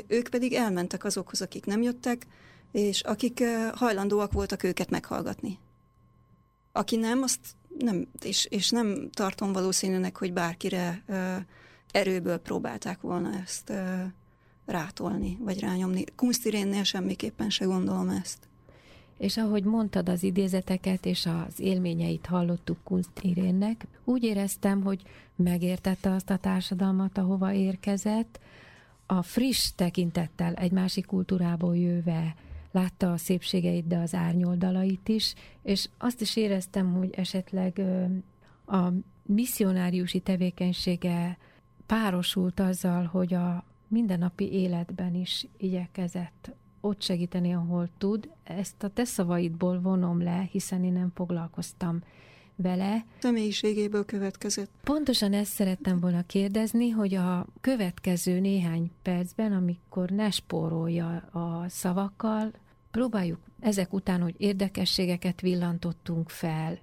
Ők pedig elmentek azokhoz, akik nem jöttek, és akik hajlandóak voltak őket meghallgatni. Aki nem, azt nem, és, és nem tartom valószínűnek, hogy bárkire erőből próbálták volna ezt rátolni, vagy rányomni. Kunstirénnél semmiképpen se gondolom ezt. És ahogy mondtad az idézeteket és az élményeit hallottuk Kunstirénnek, úgy éreztem, hogy megértette azt a társadalmat, ahova érkezett, a friss tekintettel egy másik kultúrából jöve látta a szépségeit, de az árnyoldalait is, és azt is éreztem, hogy esetleg a misszionáriusi tevékenysége párosult azzal, hogy a mindennapi életben is igyekezett ott segíteni, ahol tud. Ezt a te szavaidból vonom le, hiszen én nem foglalkoztam vele. Személyiségéből következett. Pontosan ezt szerettem volna kérdezni, hogy a következő néhány percben, amikor ne spórolja a szavakkal, próbáljuk ezek után, hogy érdekességeket villantottunk fel,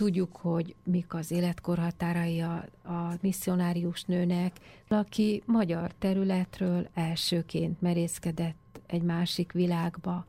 Tudjuk, hogy mik az életkorhatárai a, a misszionárius nőnek, aki magyar területről elsőként merészkedett egy másik világba.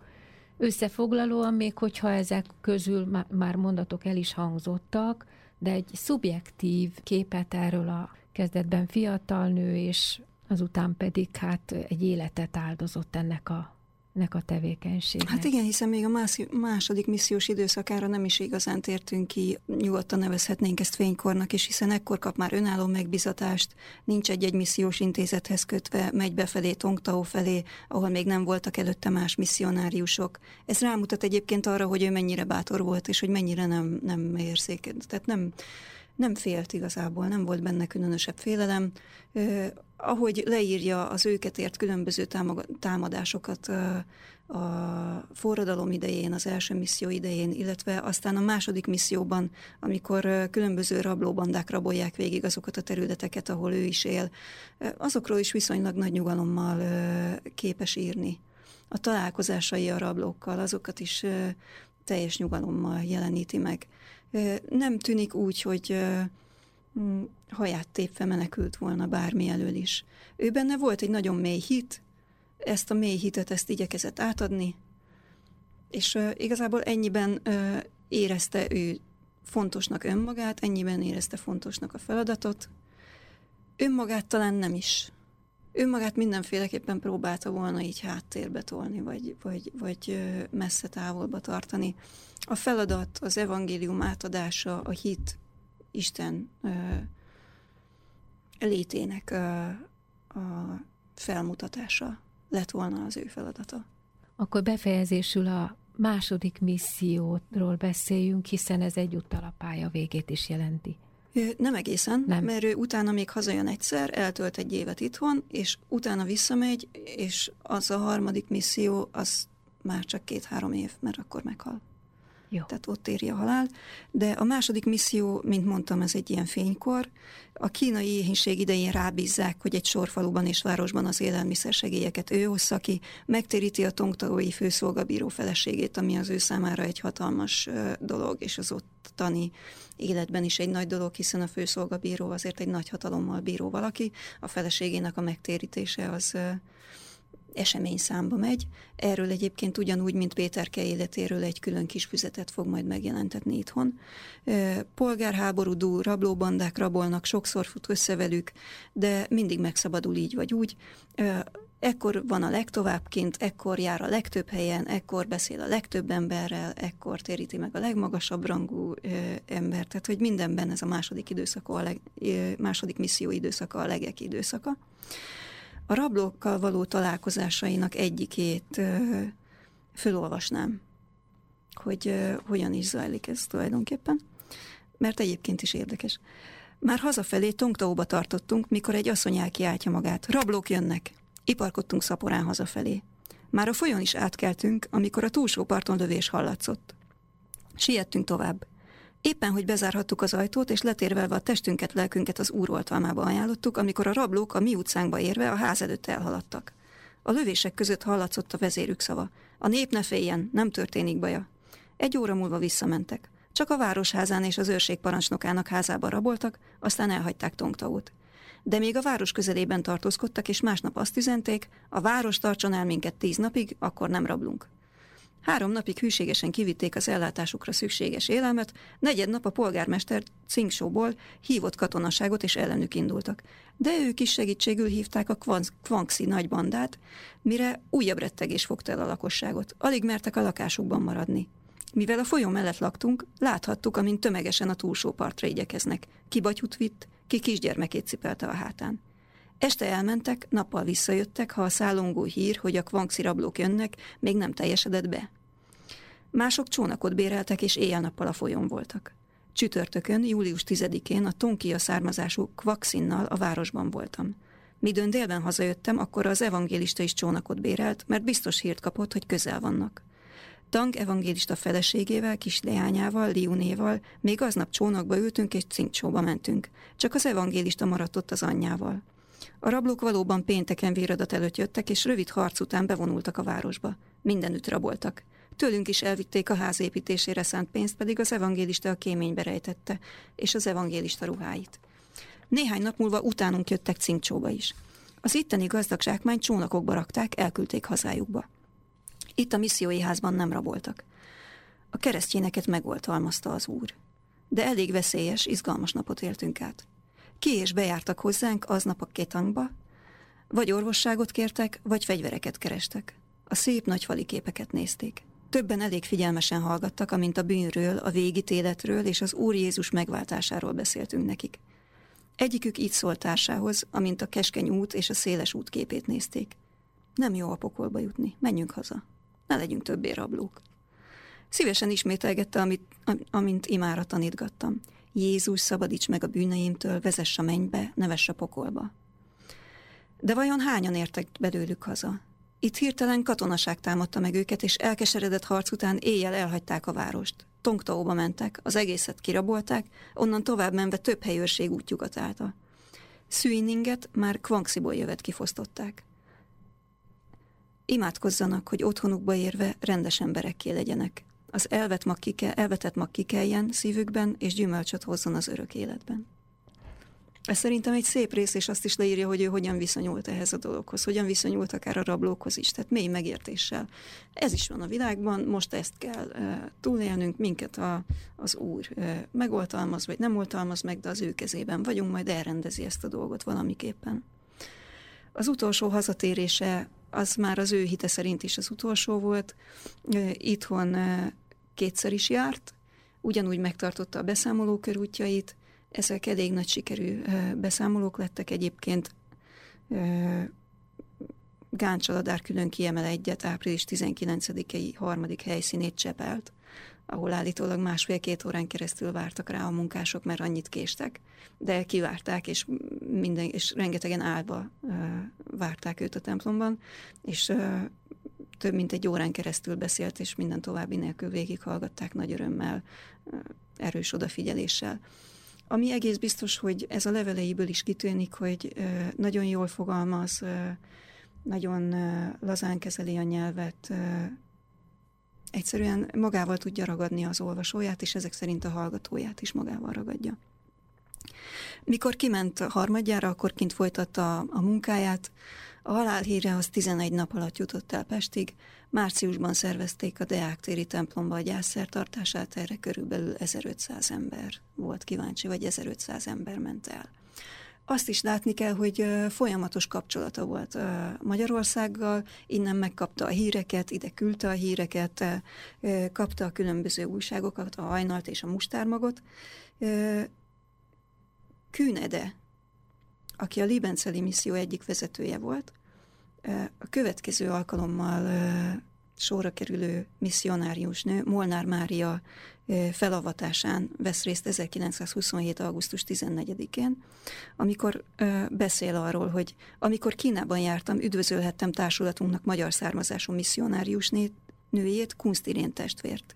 Összefoglalóan még, hogyha ezek közül már mondatok el is hangzottak, de egy szubjektív képet erről a kezdetben fiatal nő, és azután pedig hát egy életet áldozott ennek a nek a tevékenységnek. Hát igen, hiszen még a második missziós időszakára nem is igazán tértünk ki, nyugodtan nevezhetnénk ezt fénykornak, és hiszen ekkor kap már önálló megbizatást, nincs egy-egy missziós intézethez kötve, megy befelé, Tongtao felé, ahol még nem voltak előtte más misszionáriusok. Ez rámutat egyébként arra, hogy ő mennyire bátor volt, és hogy mennyire nem, nem érzékelt. Tehát nem, nem félt igazából, nem volt benne különösebb félelem. Ahogy leírja az őket ért különböző támadásokat a forradalom idején, az első misszió idején, illetve aztán a második misszióban, amikor különböző rablóbandák rabolják végig azokat a területeket, ahol ő is él, azokról is viszonylag nagy nyugalommal képes írni. A találkozásai a rablókkal, azokat is teljes nyugalommal jeleníti meg nem tűnik úgy, hogy haját tépve menekült volna bármi elől is. Ő benne volt egy nagyon mély hit, ezt a mély hitet ezt igyekezett átadni, és igazából ennyiben érezte ő fontosnak önmagát, ennyiben érezte fontosnak a feladatot. Önmagát talán nem is. Önmagát mindenféleképpen próbálta volna így háttérbe tolni, vagy, vagy, vagy messze távolba tartani a feladat, az evangélium átadása, a hit, Isten ö, létének ö, a felmutatása lett volna az ő feladata. Akkor befejezésül a második misszióról beszéljünk, hiszen ez egyúttal a pálya végét is jelenti. Nem egészen, Nem. mert ő utána még hazajön egyszer, eltölt egy évet itthon, és utána visszamegy, és az a harmadik misszió, az már csak két-három év, mert akkor meghal. Jó. Tehát ott éri a halál. De a második misszió, mint mondtam, ez egy ilyen fénykor. A kínai éhínség idején rábízzák, hogy egy sorfaluban és városban az élelmiszersegélyeket ő hozza ki, megtéríti a tongtaói főszolgabíró feleségét, ami az ő számára egy hatalmas dolog, és az ottani életben is egy nagy dolog, hiszen a főszolgabíró azért egy nagy hatalommal bíró valaki, a feleségének a megtérítése az esemény számba megy. Erről egyébként ugyanúgy, mint Péterke életéről egy külön kis füzetet fog majd megjelentetni itthon. Polgárháború dúl, rablóbandák rabolnak, sokszor fut össze velük, de mindig megszabadul így vagy úgy. Ekkor van a legtovább kint, ekkor jár a legtöbb helyen, ekkor beszél a legtöbb emberrel, ekkor téríti meg a legmagasabb rangú ö, ember. Tehát, hogy mindenben ez a második időszaka, a leg, ö, második misszió időszaka a legek időszaka. A rablókkal való találkozásainak egyikét fölolvasnám, hogy hogyan is zajlik ez tulajdonképpen, mert egyébként is érdekes. Már hazafelé Tongtaóba tartottunk, mikor egy asszony elkiáltja magát. Rablók jönnek! Iparkodtunk szaporán hazafelé. Már a folyón is átkeltünk, amikor a túlsó parton lövés hallatszott. Siettünk tovább. Éppen, hogy bezárhattuk az ajtót, és letérvelve a testünket, lelkünket az úroltalmába ajánlottuk, amikor a rablók a mi utcánkba érve a ház előtt elhaladtak. A lövések között hallatszott a vezérük szava. A nép ne féljen, nem történik baja. Egy óra múlva visszamentek. Csak a városházán és az őrség parancsnokának házába raboltak, aztán elhagyták Tongtaót. De még a város közelében tartózkodtak, és másnap azt üzenték, a város tartson el minket tíz napig, akkor nem rablunk. Három napig hűségesen kivitték az ellátásukra szükséges élelmet, negyed nap a polgármester Cingsóból hívott katonaságot és ellenük indultak. De ők is segítségül hívták a Kvanxi nagybandát, mire újabb rettegés fogta el a lakosságot. Alig mertek a lakásukban maradni. Mivel a folyó mellett laktunk, láthattuk, amint tömegesen a túlsó partra igyekeznek. Ki batyut vitt, ki kisgyermekét cipelte a hátán. Este elmentek, nappal visszajöttek, ha a szállongó hír, hogy a kvanxi rablók jönnek, még nem teljesedett be. Mások csónakot béreltek, és éjjel-nappal a folyón voltak. Csütörtökön, július 10-én a Tonkia származású Kvaxinnal a városban voltam. Midőn délben hazajöttem, akkor az evangélista is csónakot bérelt, mert biztos hírt kapott, hogy közel vannak. Tang evangélista feleségével, kis leányával, Liunéval még aznap csónakba ültünk és cinkcsóba mentünk. Csak az evangélista maradt ott az anyjával. A rablók valóban pénteken véradat előtt jöttek, és rövid harc után bevonultak a városba. Mindenütt raboltak. Tőlünk is elvitték a ház építésére szánt pénzt, pedig az evangélista a kéménybe rejtette, és az evangélista ruháit. Néhány nap múlva utánunk jöttek cinkcsóba is. Az itteni gazdag zsákmány csónakokba rakták, elküldték hazájukba. Itt a missziói házban nem raboltak. A keresztjéneket megoltalmazta az úr. De elég veszélyes, izgalmas napot éltünk át. Ki és bejártak hozzánk aznap a ketangba, vagy orvosságot kértek, vagy fegyvereket kerestek. A szép nagy fali képeket nézték. Többen elég figyelmesen hallgattak, amint a bűnről, a végítéletről és az Úr Jézus megváltásáról beszéltünk nekik. Egyikük így szólt társához, amint a keskeny út és a széles út képét nézték. Nem jó a pokolba jutni, menjünk haza ne legyünk többé rablók. Szívesen ismételgette, amit, amint imára tanítgattam. Jézus, szabadíts meg a bűneimtől, vezess a mennybe, nevess a pokolba. De vajon hányan értek belőlük haza? Itt hirtelen katonaság támadta meg őket, és elkeseredett harc után éjjel elhagyták a várost. Tongtaóba mentek, az egészet kirabolták, onnan tovább menve több helyőrség útjukat állta. Szűininget már Kvanxiból jövet kifosztották. Imádkozzanak, hogy otthonukba érve rendes emberekké legyenek. Az elvet mag kike, elvetett mag kikeljen szívükben, és gyümölcsöt hozzon az örök életben. Ez szerintem egy szép rész, és azt is leírja, hogy ő hogyan viszonyult ehhez a dologhoz, hogyan viszonyult akár a rablókhoz is, tehát mély megértéssel. Ez is van a világban, most ezt kell e, túlélnünk, minket a, az Úr e, megoltalmaz, vagy nem oltalmaz meg, de az ő kezében vagyunk, majd elrendezi ezt a dolgot valamiképpen. Az utolsó hazatérése az már az ő hite szerint is az utolsó volt. Itthon kétszer is járt, ugyanúgy megtartotta a beszámoló körútjait, ezek elég nagy sikerű beszámolók lettek egyébként. Gáncsaladár külön kiemel egyet, április 19-i harmadik helyszínét Csepelt, ahol állítólag másfél-két órán keresztül vártak rá a munkások, mert annyit késtek, de kivárták, és, minden, és rengetegen állva várták őt a templomban, és több mint egy órán keresztül beszélt, és minden további nélkül végighallgatták nagy örömmel, erős odafigyeléssel. Ami egész biztos, hogy ez a leveleiből is kitűnik, hogy nagyon jól fogalmaz, nagyon lazán kezeli a nyelvet, egyszerűen magával tudja ragadni az olvasóját, és ezek szerint a hallgatóját is magával ragadja. Mikor kiment harmadjára, akkor kint folytatta a munkáját. A halálhíre az 11 nap alatt jutott el Pestig. Márciusban szervezték a Deák téri templomba a gyászszertartását, erre körülbelül 1500 ember volt kíváncsi, vagy 1500 ember ment el. Azt is látni kell, hogy folyamatos kapcsolata volt Magyarországgal, innen megkapta a híreket, ide küldte a híreket, kapta a különböző újságokat, a hajnalt és a mustármagot. Kűnede, aki a Libenceli misszió egyik vezetője volt, a következő alkalommal sorra kerülő misszionárius nő, Molnár Mária felavatásán vesz részt 1927. augusztus 14-én, amikor beszél arról, hogy amikor Kínában jártam, üdvözölhettem társulatunknak magyar származású misszionárius nőjét, Kunstirén testvért.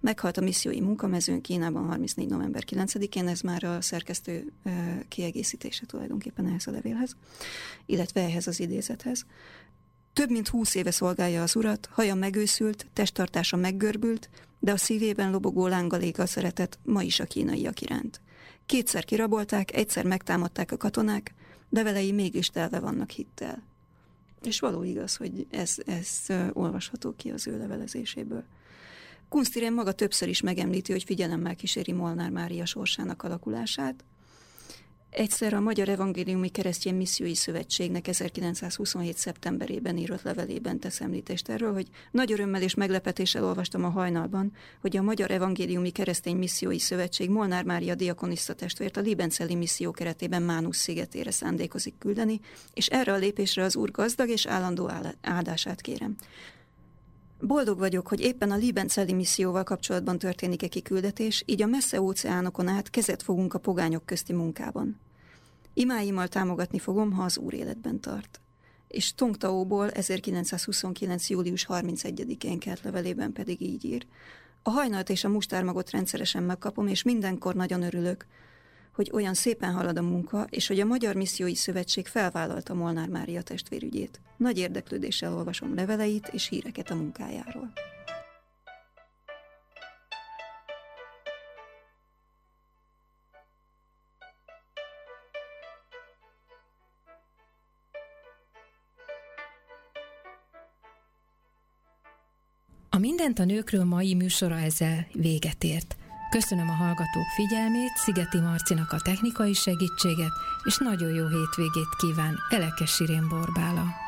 Meghalt a missziói munkamezőn Kínában 34. november 9-én, ez már a szerkesztő kiegészítése tulajdonképpen ehhez a levélhez, illetve ehhez az idézethez. Több mint húsz éve szolgálja az urat, haja megőszült, testtartása meggörbült, de a szívében lobogó lángalék a szeretet ma is a kínaiak iránt. Kétszer kirabolták, egyszer megtámadták a katonák, de velei mégis telve vannak hittel. És való igaz, hogy ez, ez olvasható ki az ő levelezéséből. Kunsztirén maga többször is megemlíti, hogy figyelemmel kíséri Molnár Mária sorsának alakulását, Egyszer a Magyar Evangéliumi Keresztény Missziói Szövetségnek 1927. szeptemberében írott levelében tesz említést erről, hogy nagy örömmel és meglepetéssel olvastam a hajnalban, hogy a Magyar Evangéliumi Keresztény Missziói Szövetség Molnár Mária diakonista testvért a Libenceli misszió keretében Mánusz szigetére szándékozik küldeni, és erre a lépésre az Úr gazdag és állandó áldását kérem. Boldog vagyok, hogy éppen a Libenceli misszióval kapcsolatban történik-e kiküldetés, így a messze óceánokon át kezet fogunk a pogányok közti munkában. Imáimmal támogatni fogom, ha az Úr életben tart. És Tongtaóból 1929. július 31-én kelt levelében pedig így ír. A hajnalt és a mustármagot rendszeresen megkapom, és mindenkor nagyon örülök, hogy olyan szépen halad a munka, és hogy a Magyar Missziói Szövetség felvállalta Molnár Mária testvérügyét. Nagy érdeklődéssel olvasom leveleit és híreket a munkájáról. A Mindent a nőkről mai műsora ezzel véget ért. Köszönöm a hallgatók figyelmét, Szigeti Marcinak a technikai segítséget, és nagyon jó hétvégét kíván Elekes Sirén Borbála.